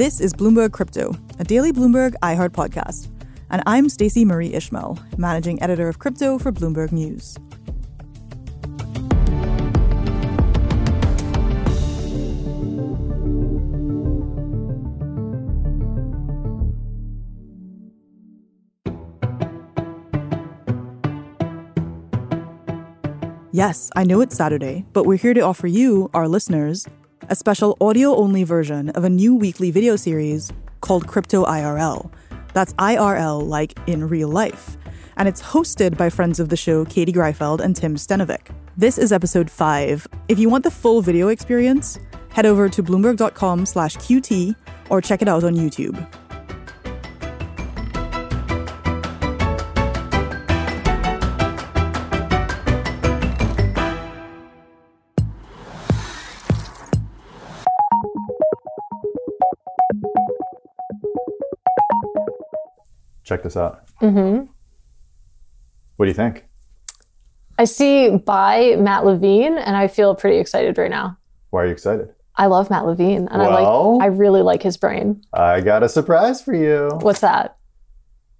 This is Bloomberg Crypto, a daily Bloomberg iHeart podcast. And I'm Stacey Marie Ishmael, managing editor of crypto for Bloomberg News. Yes, I know it's Saturday, but we're here to offer you, our listeners, a special audio only version of a new weekly video series called Crypto IRL. That's IRL like in real life. And it's hosted by friends of the show Katie Greifeld and Tim Stenovec. This is episode 5. If you want the full video experience, head over to bloomberg.com slash QT or check it out on YouTube. Check this out. Mm-hmm. What do you think? I see by Matt Levine, and I feel pretty excited right now. Why are you excited? I love Matt Levine, and Well- I like. I really like his brain. I got a surprise for you. What's that?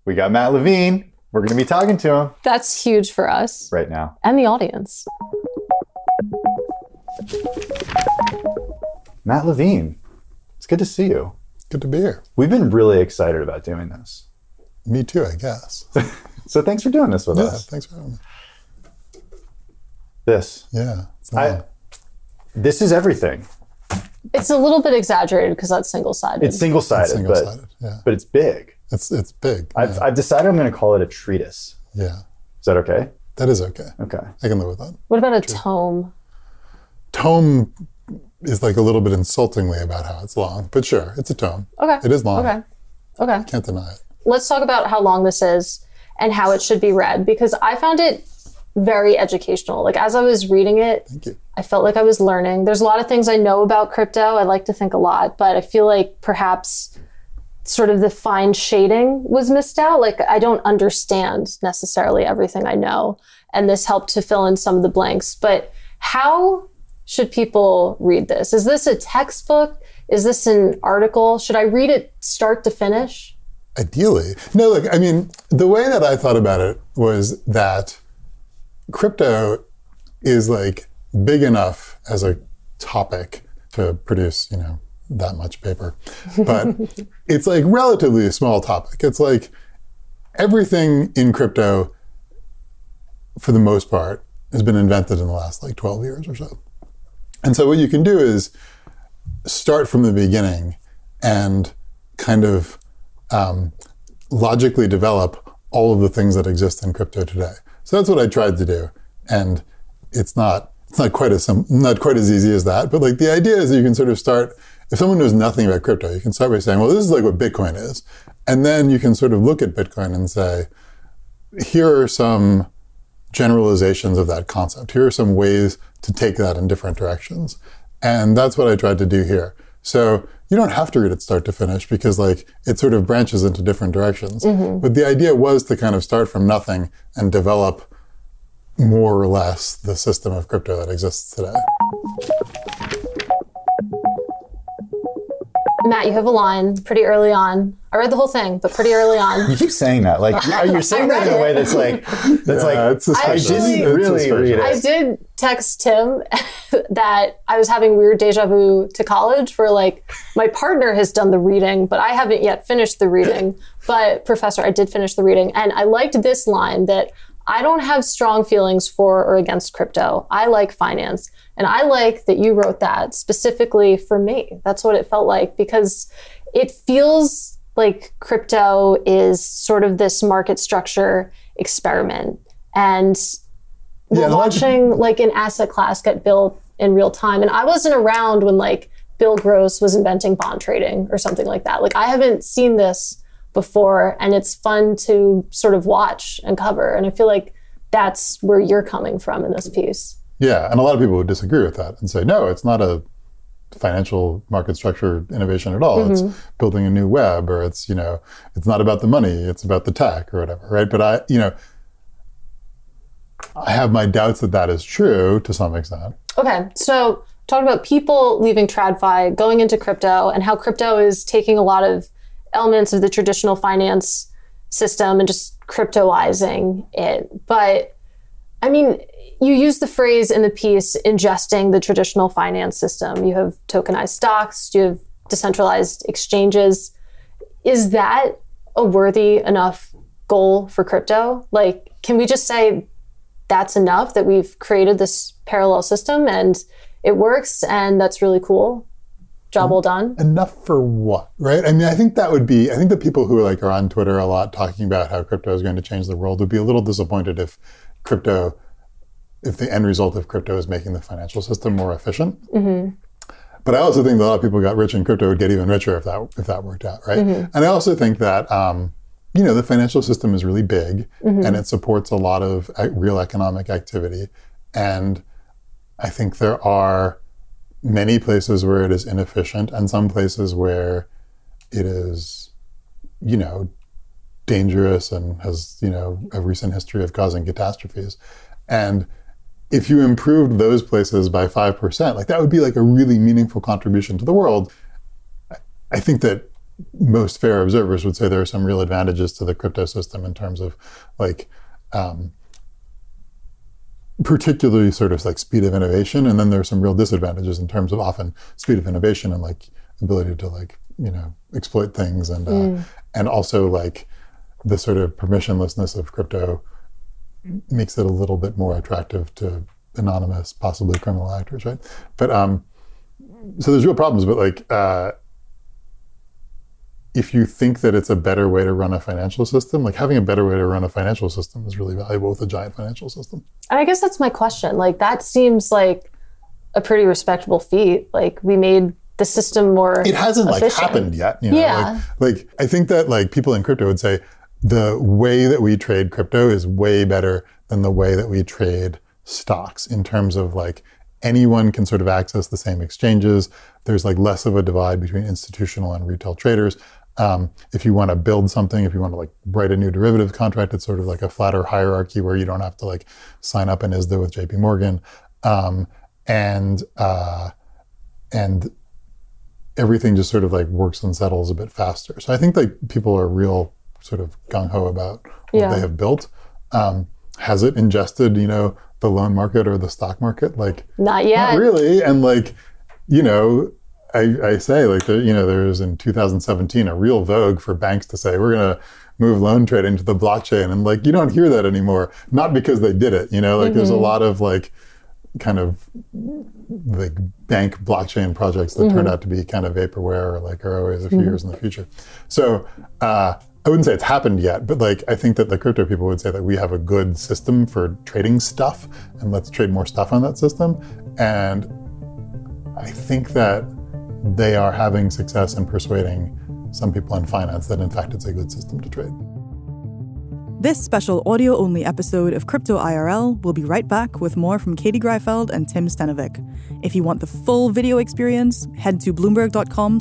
We got Matt Levine. We're going to be talking to him That's huge for us right now. and the audience. Matt Levine, it's good to see you. Good to be here. We've been really excited about doing this. Me too, I guess. So thanks for doing this with yeah, us. thanks for having me. This. Yeah, it's I, this is everything. It's a little bit exaggerated because that's single sided. It's single sided, but. Yeah, but it's big. it's it's big. I've, yeah. I've decided I'm going to call it a treatise. yeah, Is that okay? that is okay. Okay. I can live with that. what about a tome? Tome is like a little bit insultingly about how it's long, but sure, it's a tome. Okay. It is long. Okay. Okay. Can't deny it. Let's talk about how long this is and how it should be read because I found it very educational. Like as I was reading it, I felt like I was learning. There's a lot of things I know about crypto. I like to think a lot, but I feel like perhaps sort of the fine shading was missed out. Like I don't understand necessarily everything I know. And this helped to fill in some of the blanks. But how should people read this? Is this a textbook? Is this an article? Should I read it start to finish? Ideally, no. Look, I mean, the way that I thought about it was that crypto is like big enough as a topic to produce, you know, that much paper, but it's like relatively a small topic. It's like everything in crypto, for the most part, has been invented in the last like 12 years or so. And so what you can do is start from the beginning and kind of um, logically develop all of the things that exist in crypto today. So that's what I tried to do, and it's not it's not quite as not quite as easy as that. But like the idea is that you can sort of start if someone knows nothing about crypto, you can start by saying, well, this is like what Bitcoin is, and then you can sort of look at Bitcoin and say, here are some generalizations of that concept. Here are some ways to take that in different directions. And that's what I tried to do here. So you don't have to read it start to finish because like it sort of branches into different directions. Mm-hmm. But the idea was to kind of start from nothing and develop more or less the system of crypto that exists today. Matt, you have a line pretty early on. I read the whole thing, but pretty early on. You keep saying that. Like you're, you're saying that in a way that's like that's Yeah, like it's suspicious. I didn't It's really read it. I did text Tim that I was having weird deja vu to college where like my partner has done the reading, but I haven't yet finished the reading. But professor, I did finish the reading and I liked this line that I don't have strong feelings for or against crypto. I like finance. And I like that you wrote that specifically for me. That's what it felt like because it feels like crypto is sort of this market structure experiment. And we're Yeah, watching like an asset class get built in real time. And I wasn't around when like Bill Gross was inventing bond trading or something like that. Like I haven't seen this before and it's fun to sort of watch and cover. And I feel like that's where you're coming from in this piece. Yeah, and a lot of people would disagree with that and say, no, it's not a financial market structure innovation at all. Mm-hmm. It's building a new web, or it's you know, it's not about the money, it's about the tech or whatever, right? But I, you know, I have my doubts that that is true to some extent. Okay, so talking about people leaving TradFi, going into crypto, and how crypto is taking a lot of elements of the traditional finance system and just cryptoizing it. But I mean, you use the phrase in the piece ingesting the traditional finance system. You have tokenized stocks, you have decentralized exchanges. Is that a worthy enough goal for crypto? Like, can we just say that's enough that we've created this parallel system and it works and that's really cool? Job well done. Enough for what, right? I mean, I think that would be. I think the people who are like are on Twitter a lot talking about how crypto is going to change the world would be a little disappointed if crypto if the end result of crypto is making the financial system more efficient. Mm-hmm. But I also think that a lot of people got rich in crypto would get even richer if that if that worked out, right? Mm-hmm. And I also think that um, you know the financial system is really big Mm-hmm. and it supports a lot of uh, real economic activity, and I think there are many places where it is inefficient and some places where it is, you know, dangerous and has you know a recent history of causing catastrophes, and if you improved those places by 5%, like that would be like a really meaningful contribution to the world. I think that most fair observers would say there are some real advantages to the crypto system in terms of like, um, particularly sort of like speed of innovation. And then there are some real disadvantages in terms of often speed of innovation and like ability to like, you know, exploit things and, uh, Mm. and also like the sort of permissionlessness of crypto makes it a little bit more attractive to anonymous, possibly criminal actors, right? But um, so there's real problems. But like, uh, if you think that it's a better way to run a financial system, like having a better way to run a financial system is really valuable with a giant financial system. And I guess that's my question. Like that seems like a pretty respectable feat. Like we made the system more. It hasn't like happened yet. You know? Yeah. Like, like I think that like people in crypto would say the way that we trade crypto is way better than the way that we trade stocks in terms of like anyone can sort of access the same exchanges. There's like less of a divide between institutional and retail traders. Um, if you want to build something, if you want to like write a new derivative contract, it's sort of like a flatter hierarchy where you don't have to like sign up in ISDA with JP Morgan. Um, and, uh, and everything just sort of like works and settles a bit faster. So I think like people are real sort of gung ho about what Yeah. they have built. Um, has it ingested, you know, the loan market or the stock market? Like, Not yet. not really. And like, you know, I, I say like, you know, there was in 2017 a real vogue for banks to say we're going to move loan trading to the blockchain, and like you don't hear that anymore. Not because they did it, you know, like there's a mm-hmm. lot of like kind of like bank blockchain projects that turn mm-hmm. out to be kind of vaporware or like are always a few mm-hmm. years in the future. So uh, I wouldn't say it's happened yet, but like I think that the crypto people would say that we have a good system for trading stuff, and let's trade more stuff on that system. And I think that they are having success in persuading some people in finance that in fact it's a good system to trade. This special audio only episode of Crypto IRL will be right back with more from Katie Greifeld and Tim Stenovec. If you want the full video experience, head to bloomberg.com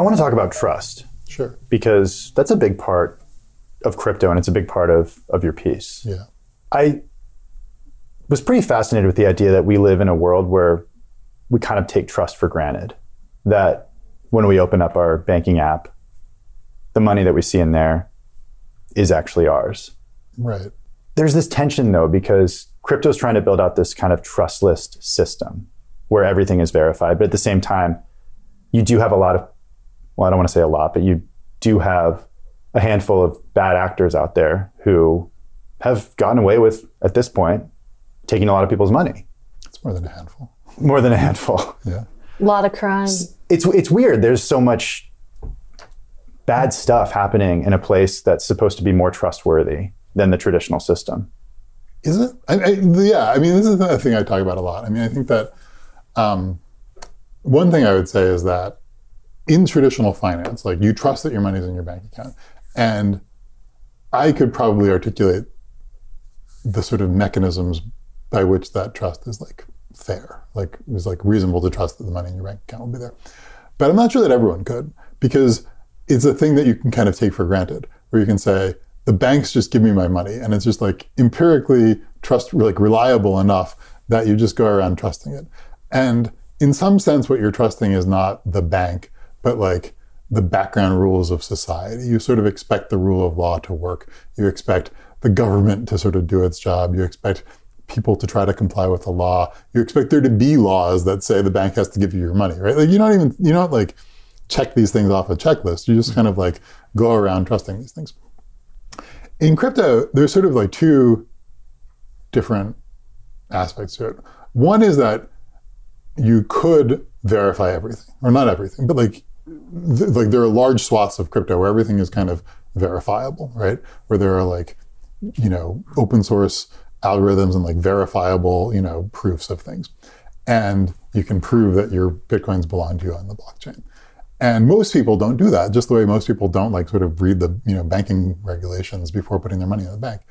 I want to talk about trust Sure. because that's a big part of crypto and it's a big part of, of your piece. Yeah. I was pretty fascinated with the idea that we live in a world where we kind of take trust for granted. That when we open up our banking app, the money that we see in there is actually ours. Right. There's this tension though, because crypto's trying to build out this kind of trustless system where everything is verified. But at the same time, you do have a lot of, well, I don't want to say a lot, but you do have a handful of bad actors out there who have gotten away with, at this point, taking a lot of people's money. It's more than a handful. More than a handful. Yeah. A lot of crime. It's it's weird. There's so much bad stuff happening in a place that's supposed to be more trustworthy than the traditional system. Is it? I, I, yeah. I mean, this is the thing I talk about a lot. I mean, I think that um, one thing I would say is that in traditional finance, like you trust that your money is in your bank account, and I could probably articulate the sort of mechanisms by which that trust is like fair, like it was like reasonable to trust that the money in your bank account will be there. But I'm not sure that everyone could because it's a thing that you can kind of take for granted, where you can say the banks just give me my money, and it's just like empirically trust, like reliable enough that you just go around trusting it. And in some sense, what you're trusting is not the bank, but like the background rules of society. You sort of expect the rule of law to work. You expect the government to sort of do its job. You expect people to try to comply with the law. You expect there to be laws that say the bank has to give you your money, right? Like you don't even you don't like check these things off a checklist. You just kind of like go around trusting these things. In crypto, there's sort of like two different aspects to it. One is that you could verify everything, or not everything, but like th- like there are large swaths of crypto where everything is kind of verifiable, right? Where there are like you know open source algorithms and like verifiable you know proofs of things, and you can prove that your bitcoins belong to you on the blockchain. And most people don't do that, just the way most people don't like sort of read the you know banking regulations before putting their money in the bank.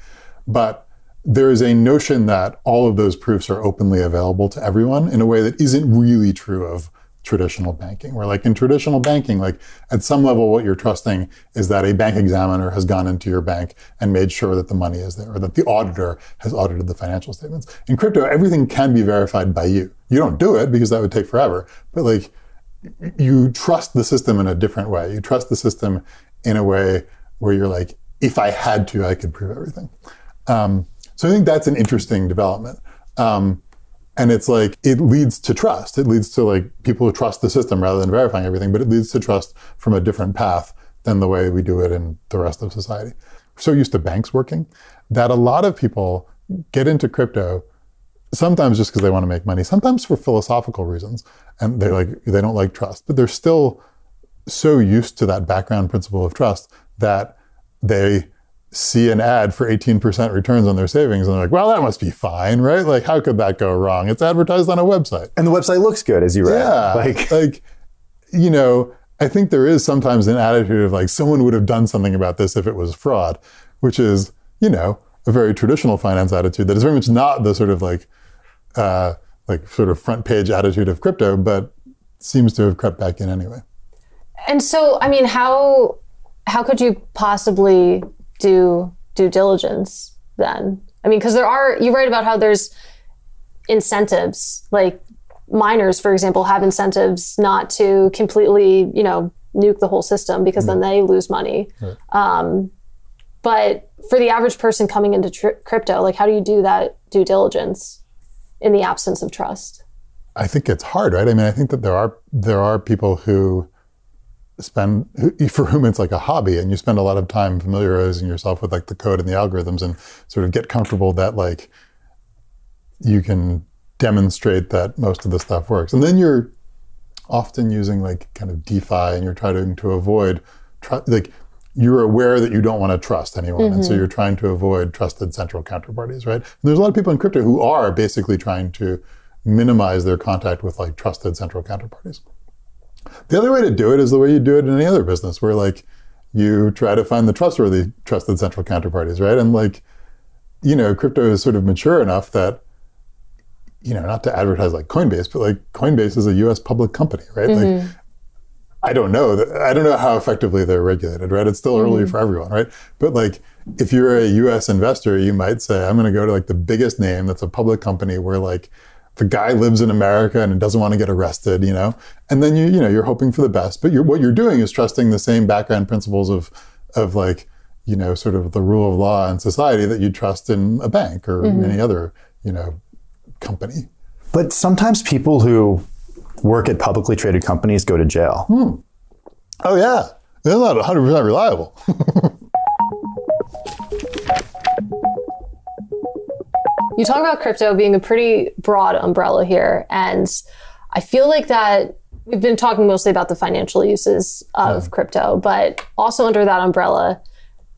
But there is a notion that all of those proofs are openly available to everyone in a way that isn't really true of traditional banking. Where like in traditional banking, like at some level what you're trusting is that a bank examiner has gone into your bank and made sure that the money is there, or that the auditor has audited the financial statements. In crypto, everything can be verified by you. You don't do it because that would take forever, but like you trust the system in a different way. You trust the system in a way where you're like, if I had to, I could prove everything. Um, so I think that's an interesting development. Um, and it's like, it leads to trust. It leads to like people who trust the system rather than verifying everything, but it leads to trust from a different path than the way we do it in the rest of society. We're so used to banks working that a lot of people get into crypto sometimes just because they want to make money, sometimes for philosophical reasons. And they're like, they don't like trust, but they're still so used to that background principle of trust that they see an ad for 18% returns on their savings and they're like, well, that must be fine, right? Like, how could that go wrong? It's advertised on a website. And the website looks good, as you read. Yeah. Like, like, you know, I think there is sometimes an attitude of like, someone would have done something about this if it was fraud, which is, you know, a very traditional finance attitude that is very much not the sort of like, uh, like sort of front page attitude of crypto, but seems to have crept back in anyway. And so, I mean, how how could you possibly do due diligence then? I mean, because there are you write about how there's incentives, like miners, for example, have incentives not to completely, you know, nuke the whole system because then they lose money. Right. Um, but for the average person coming into crypto, like, how do you do that due diligence in the absence of trust? I think it's hard, right? I mean, I think that there are there are people who spend for whom it's like a hobby, and you spend a lot of time familiarizing yourself with like the code and the algorithms, and sort of get comfortable that like you can demonstrate that most of the stuff works, and then you're often using like kind of DeFi, and you're trying to avoid tr- like you're aware that you don't want to trust anyone, and so mm-hmm. you're trying to avoid trusted central counterparties, right? And there's a lot of people in crypto who are basically trying to minimize their contact with like trusted central counterparties. The other way to do it is the way you do it in any other business, where like you try to find the trustworthy trusted central counterparties, right? And like, you know, crypto is sort of mature enough that, you know, not to advertise like Coinbase, but like Coinbase is a U.S. public company, right? Like, mm-hmm. I don't know I don't know how effectively they're regulated, right? It's still early mm-hmm. for everyone, right? But like, if you're a US investor, you might say, I'm going to go to like the biggest name that's a public company where like the guy lives in America and doesn't want to get arrested, you know? And then you, you know, you're hoping for the best, but you're, what you're doing is trusting the same background principles of, of like, you know, sort of the rule of law and society that you trust in a bank or mm-hmm. any other, you know, company. But sometimes people who work at publicly traded companies go to jail. Hmm. Oh yeah, they're not 100 percent reliable. You talk about crypto being a pretty broad umbrella here. And I feel like that we've been talking mostly about the financial uses of crypto, but also under that umbrella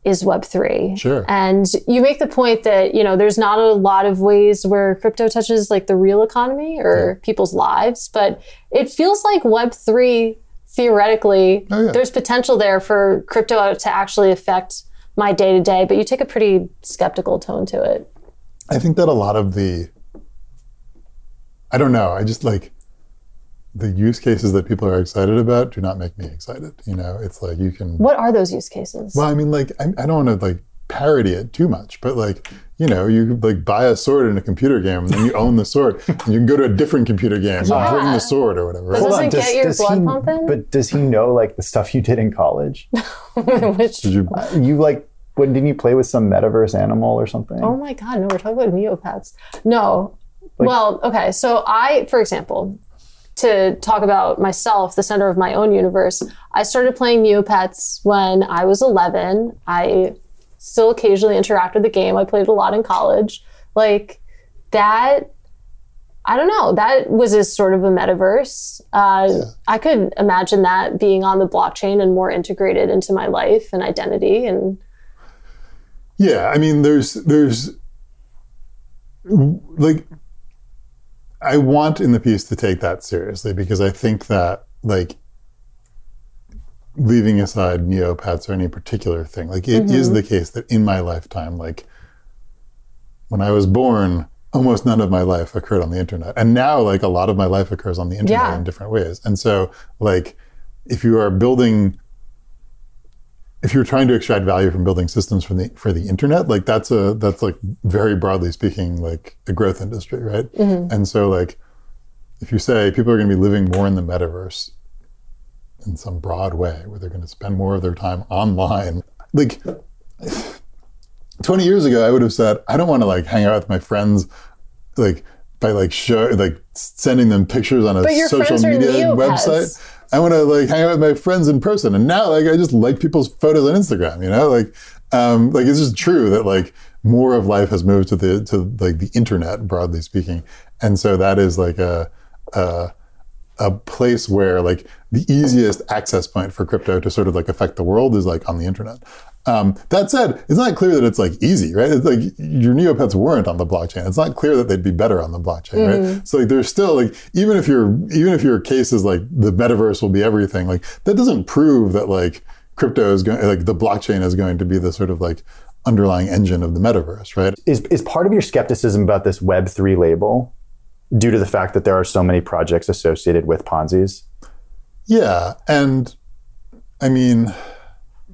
is Web3. Sure. And you make the point that, you know, there's not a lot of ways where crypto touches like the real economy or people's lives, but it feels like Web3 theoretically, Oh, yeah. there's potential there for crypto to actually affect my day to day, but you take a pretty skeptical tone to it. I think that a lot of the, I don't know, I just like the use cases that people are excited about do not make me excited. You know, it's like you can, What are those use cases? well, I mean, like, I, I don't want to like parody it too much, but like, you know, you like buy a sword in a computer game and then you own the sword and you can go to a different computer game and bring the sword or whatever. Does right? Doesn't get your blood he, pumping? But does he know like the stuff you did in college? Which, Did you, you like when didn't you play with some metaverse animal or something? oh my God, no, we're talking about Neopets. No. well, okay. So I, for example, to talk about myself, the center of my own universe, I started playing Neopets when I was 11. I still occasionally interact with the game. I played a lot in college. Like that, I don't know. That was a sort of a metaverse. Uh, I could imagine that being on the blockchain and more integrated into my life and identity. And Yeah, I mean, there's there's like I want in the piece to take that seriously because I think that like leaving aside neopets or any particular thing, like it is mm-hmm. the case that in my lifetime, like when I was born, almost none of my life occurred on the internet, and now like a lot of my life occurs on the internet Yeah. in different ways, and so like if you are building if you're trying to extract value from building systems for the for the internet, like that's a that's like very broadly speaking like a growth industry, right? And so like if you say people are going to be living more in the metaverse in some broad way, where they're going to spend more of their time online, like 20 years ago, I would have said, I don't want to like hang out with my friends, like by like show like sending them pictures on a social media Neopets. website. I want to like hang out with my friends in person. And now like I just like people's photos on Instagram, you know? Like um like it's just true that like more of life has moved to the to like the internet broadly speaking. And so that is like a a a place where like the easiest access point for crypto to sort of like affect the world is like on the internet. Um, that said, it's not clear that it's like easy, right? It's like your Neopets weren't on the blockchain. It's not clear that they'd be better on the blockchain, right? So like there's still like even if your even if your case is like the metaverse will be everything, like that doesn't prove that like crypto is going like the blockchain is going to be the sort of like underlying engine of the metaverse, right? Is is part of your skepticism about this Web three label due to the fact that there are so many projects associated with Ponzi's? Yeah, and I mean,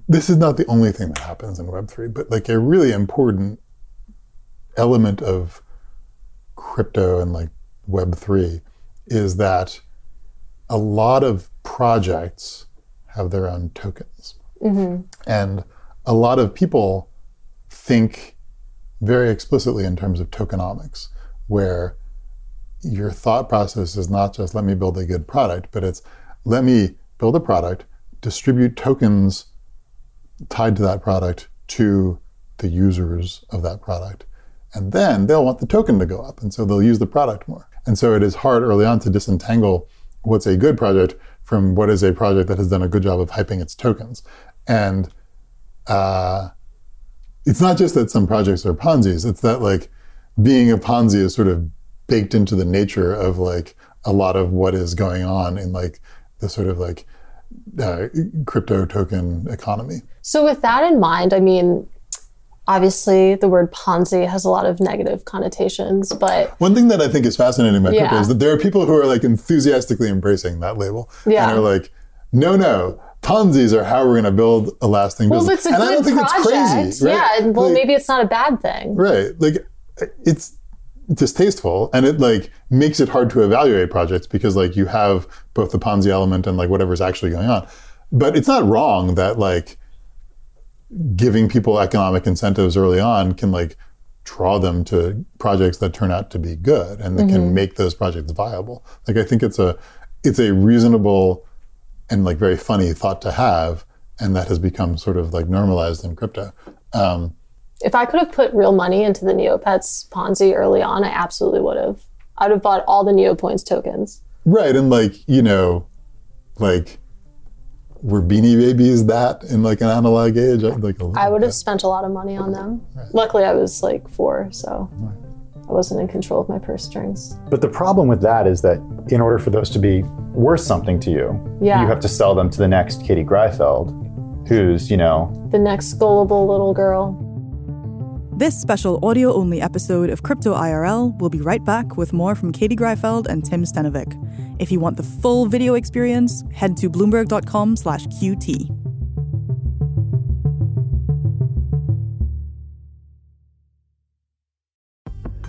this is not the only thing that happens in Web3, but like a really important element of crypto and like Web3 is that a lot of projects have their own tokens. Mm-hmm. And a lot of people think very explicitly in terms of tokenomics, where your thought process is not just let me build a good product, but it's let me build a product, distribute tokens tied to that product to the users of that product. And then they'll want the token to go up. And so they'll use the product more. And so it is hard early on to disentangle what's a good project from what is a project that has done a good job of hyping its tokens. And uh, it's not just that some projects are Ponzi's, it's that like being a Ponzi is sort of baked into the nature of like a lot of what is going on in like the sort of like uh, crypto token economy. So, with that in mind, I mean, obviously the word Ponzi has a lot of negative connotations, but One thing that I think is fascinating about crypto is that there are people who are like enthusiastically embracing that label Yeah. and are like, no, no, Ponzi's are how we're going to build a lasting Well, business. it's a and I don't good think project, it's crazy. Right? yeah. Well, Like- maybe it's not a bad thing. Right. Like it's distasteful and it like makes it hard to evaluate projects because like you have both the Ponzi element and like whatever's actually going on. But it's not wrong that like giving people economic incentives early on can like draw them to projects that turn out to be good and that can make those projects viable. Like I think it's a it's a reasonable and like very funny thought to have and that has become sort of like normalized in crypto. Um, If I could have put real money into the Neopets Ponzi early on, I absolutely would have. I'd have bought all the Neopoints tokens. Right, and like you know, like were Beanie Babies that in like an analog age? Like a little I would have spent a lot of money on them. Luckily, I was like four, so I wasn't in control of my purse strings. But the problem with that is that in order for those to be worth something to you, Yeah. you have to sell them to the next Kitty Greifeld, who's, you know, The next gullible little girl. This special audio only episode of Crypto IRL will be right back with more from Katie Greifeld and Tim Stenovec. If you want the full video experience, head to bloomberg.com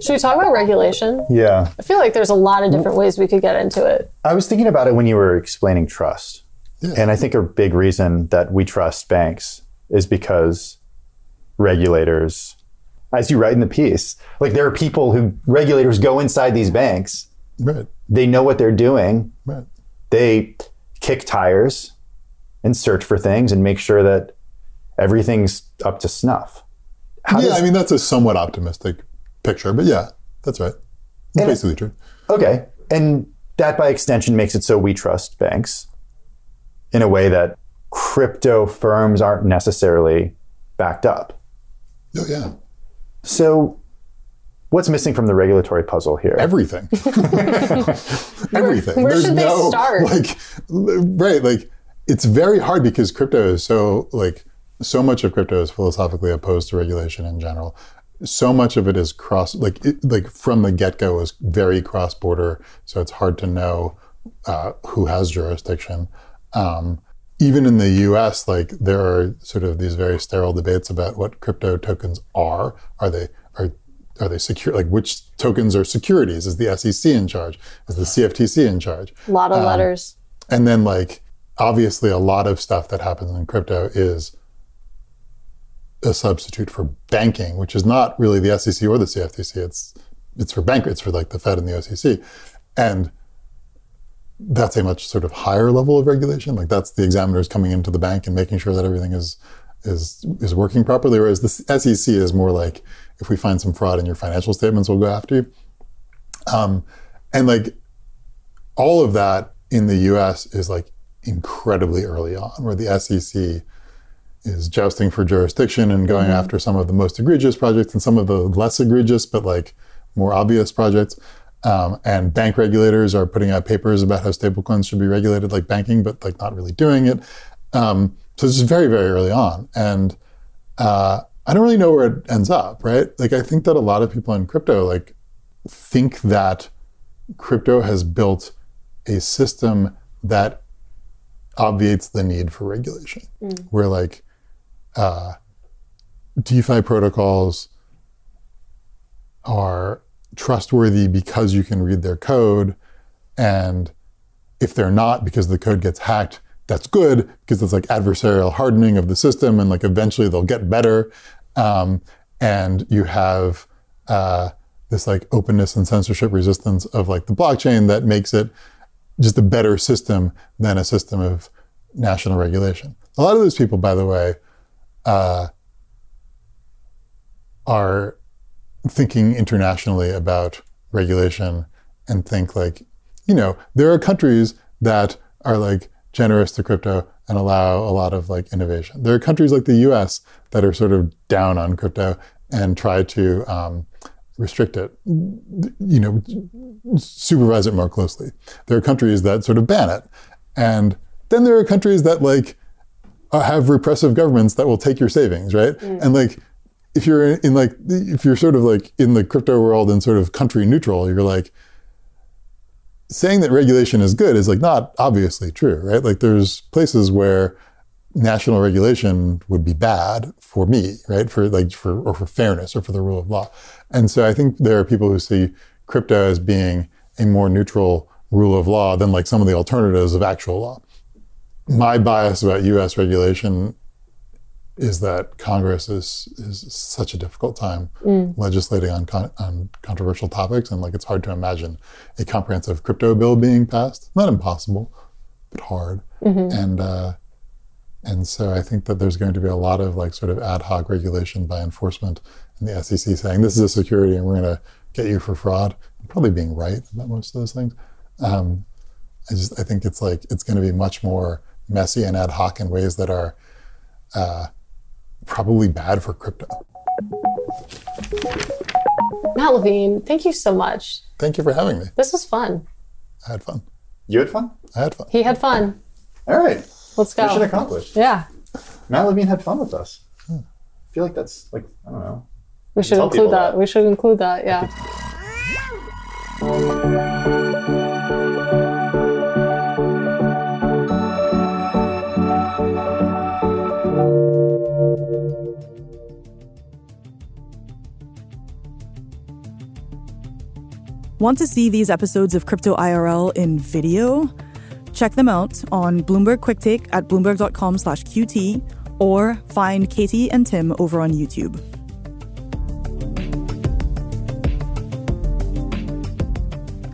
Should we talk about regulation? yeah. I feel like there's a lot of different ways we could get into it. I was thinking about it when you were explaining trust. Yeah. And I think a big reason that we trust banks is because regulators, as you write in the piece, like there are people who regulators go inside these banks, right, they know what they're doing, right. they kick tires and search for things and make sure that everything's up to snuff. How yeah, does- I mean that's a somewhat optimistic picture, but yeah, that's right. It's basically true. Okay. And that by extension makes it so we trust banks in a way that crypto firms aren't necessarily backed up. Oh yeah, So what's missing from the regulatory puzzle here? everything, everything. where There's should they no start? like, right, like it's very hard because crypto is so like so much of crypto is philosophically opposed to regulation in general. So much of it is cross, like it, like from the get go is very cross border. So it's hard to know uh, who has jurisdiction. Um, even in the U.S., like there are sort of these very sterile debates about what crypto tokens are. Are they are are they secure? Like which tokens are securities? Is the SEC in charge? Is the CFTC in charge? A lot Um, of letters. And then like obviously a lot of stuff that happens in crypto is a substitute for banking, which is not really the SEC or the CFTC. It's it's for bank. It's for like the Fed and the OCC, and that's a much sort of higher level of regulation. Like that's the examiners coming into the bank and making sure that everything is is is working properly. Whereas the SEC is more like if we find some fraud in your financial statements, we'll go after you. Um, and like all of that in the U.S. is like incredibly early on, where the SEC is jousting for jurisdiction and going after some of the most egregious projects and some of the less egregious but like more obvious projects. Um, and bank regulators are putting out papers about how stablecoins should be regulated like banking, but like not really doing it. Um, so this is very, very early on, and uh, I don't really know where it ends up. Right? Like I think that a lot of people in crypto like think that crypto has built a system that obviates the need for regulation. Where like uh, DeFi protocols are trustworthy because you can read their code, and if they're not because the code gets hacked, that's good because it's like adversarial hardening of the system, and like eventually they'll get better. Um, and you have uh, this like openness and censorship resistance of like the blockchain that makes it just a better system than a system of national regulation. A lot of those people, by the way, uh, are thinking internationally about regulation and think like, you know, there are countries that are like generous to crypto and allow a lot of like innovation. There are countries like the U.S. that are sort of down on crypto and try to um, restrict it, you know, supervise it more closely. There are countries that sort of ban it, and then there are countries that like Uh, have repressive governments that will take your savings, right? Mm. And like if you're in like if you're sort of like in the crypto world and sort of country neutral, you're like saying that regulation is good is like not obviously true, right? Like there's places where national regulation would be bad for me, right? For like for or for fairness or for the rule of law. And so I think there are people who see crypto as being a more neutral rule of law than like some of the alternatives of actual law. My bias about US regulation is that Congress is is such a difficult time legislating on con- on controversial topics, and like it's hard to imagine a comprehensive crypto bill being passed. Not impossible, but hard. And uh, and so I think that there's going to be a lot of like sort of ad hoc regulation by enforcement and the SEC saying this is a security and we're going to get you for fraud. Probably being right about most of those things. Um, I just I think it's like it's going to be much more messy and ad hoc in ways that are uh, probably bad for crypto. Matt Levine, thank you so much. Thank you for having me. This was fun. I had fun. You had fun? I had fun. He had fun. All right. Let's go. Mission go. accomplished. Yeah. Matt Levine had fun with us. I feel like that's like, I don't know. We should include that. that. We should include that. Yeah. Want to see these episodes of Crypto IRL in video? Check them out on Bloomberg Quick Take at bloomberg.com slash QT or find Katie and Tim over on YouTube.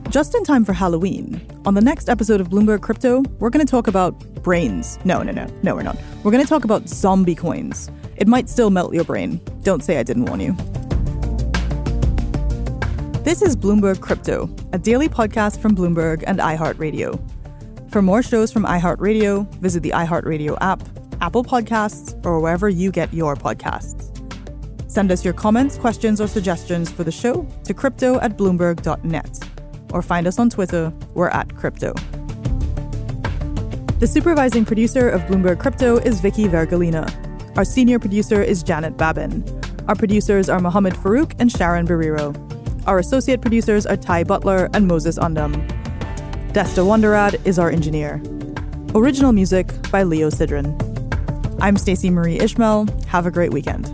Just in time for Halloween, on the next episode of Bloomberg Crypto, we're going to talk about brains. No, no, no, no, we're not. We're going to talk about zombie coins. It might still melt your brain. Don't say I didn't warn you. This is Bloomberg Crypto, a daily podcast from Bloomberg and iHeartRadio. For more shows from iHeartRadio, visit the iHeartRadio app, Apple Podcasts, or wherever you get your podcasts. Send us your comments, questions, or suggestions for the show to crypto at bloomberg.net or find us on Twitter. We're at crypto. The supervising producer of Bloomberg Crypto is Vicky Vergolina. Our senior producer is Janet Babin. Our producers are Mohammed Farouk and Sharon Barrero. Our associate producers are Ty Butler and Moses Undum. Desta Wonderad is our engineer. Original music by Leo Sidran. I'm Stacey Marie Ishmael. Have a great weekend.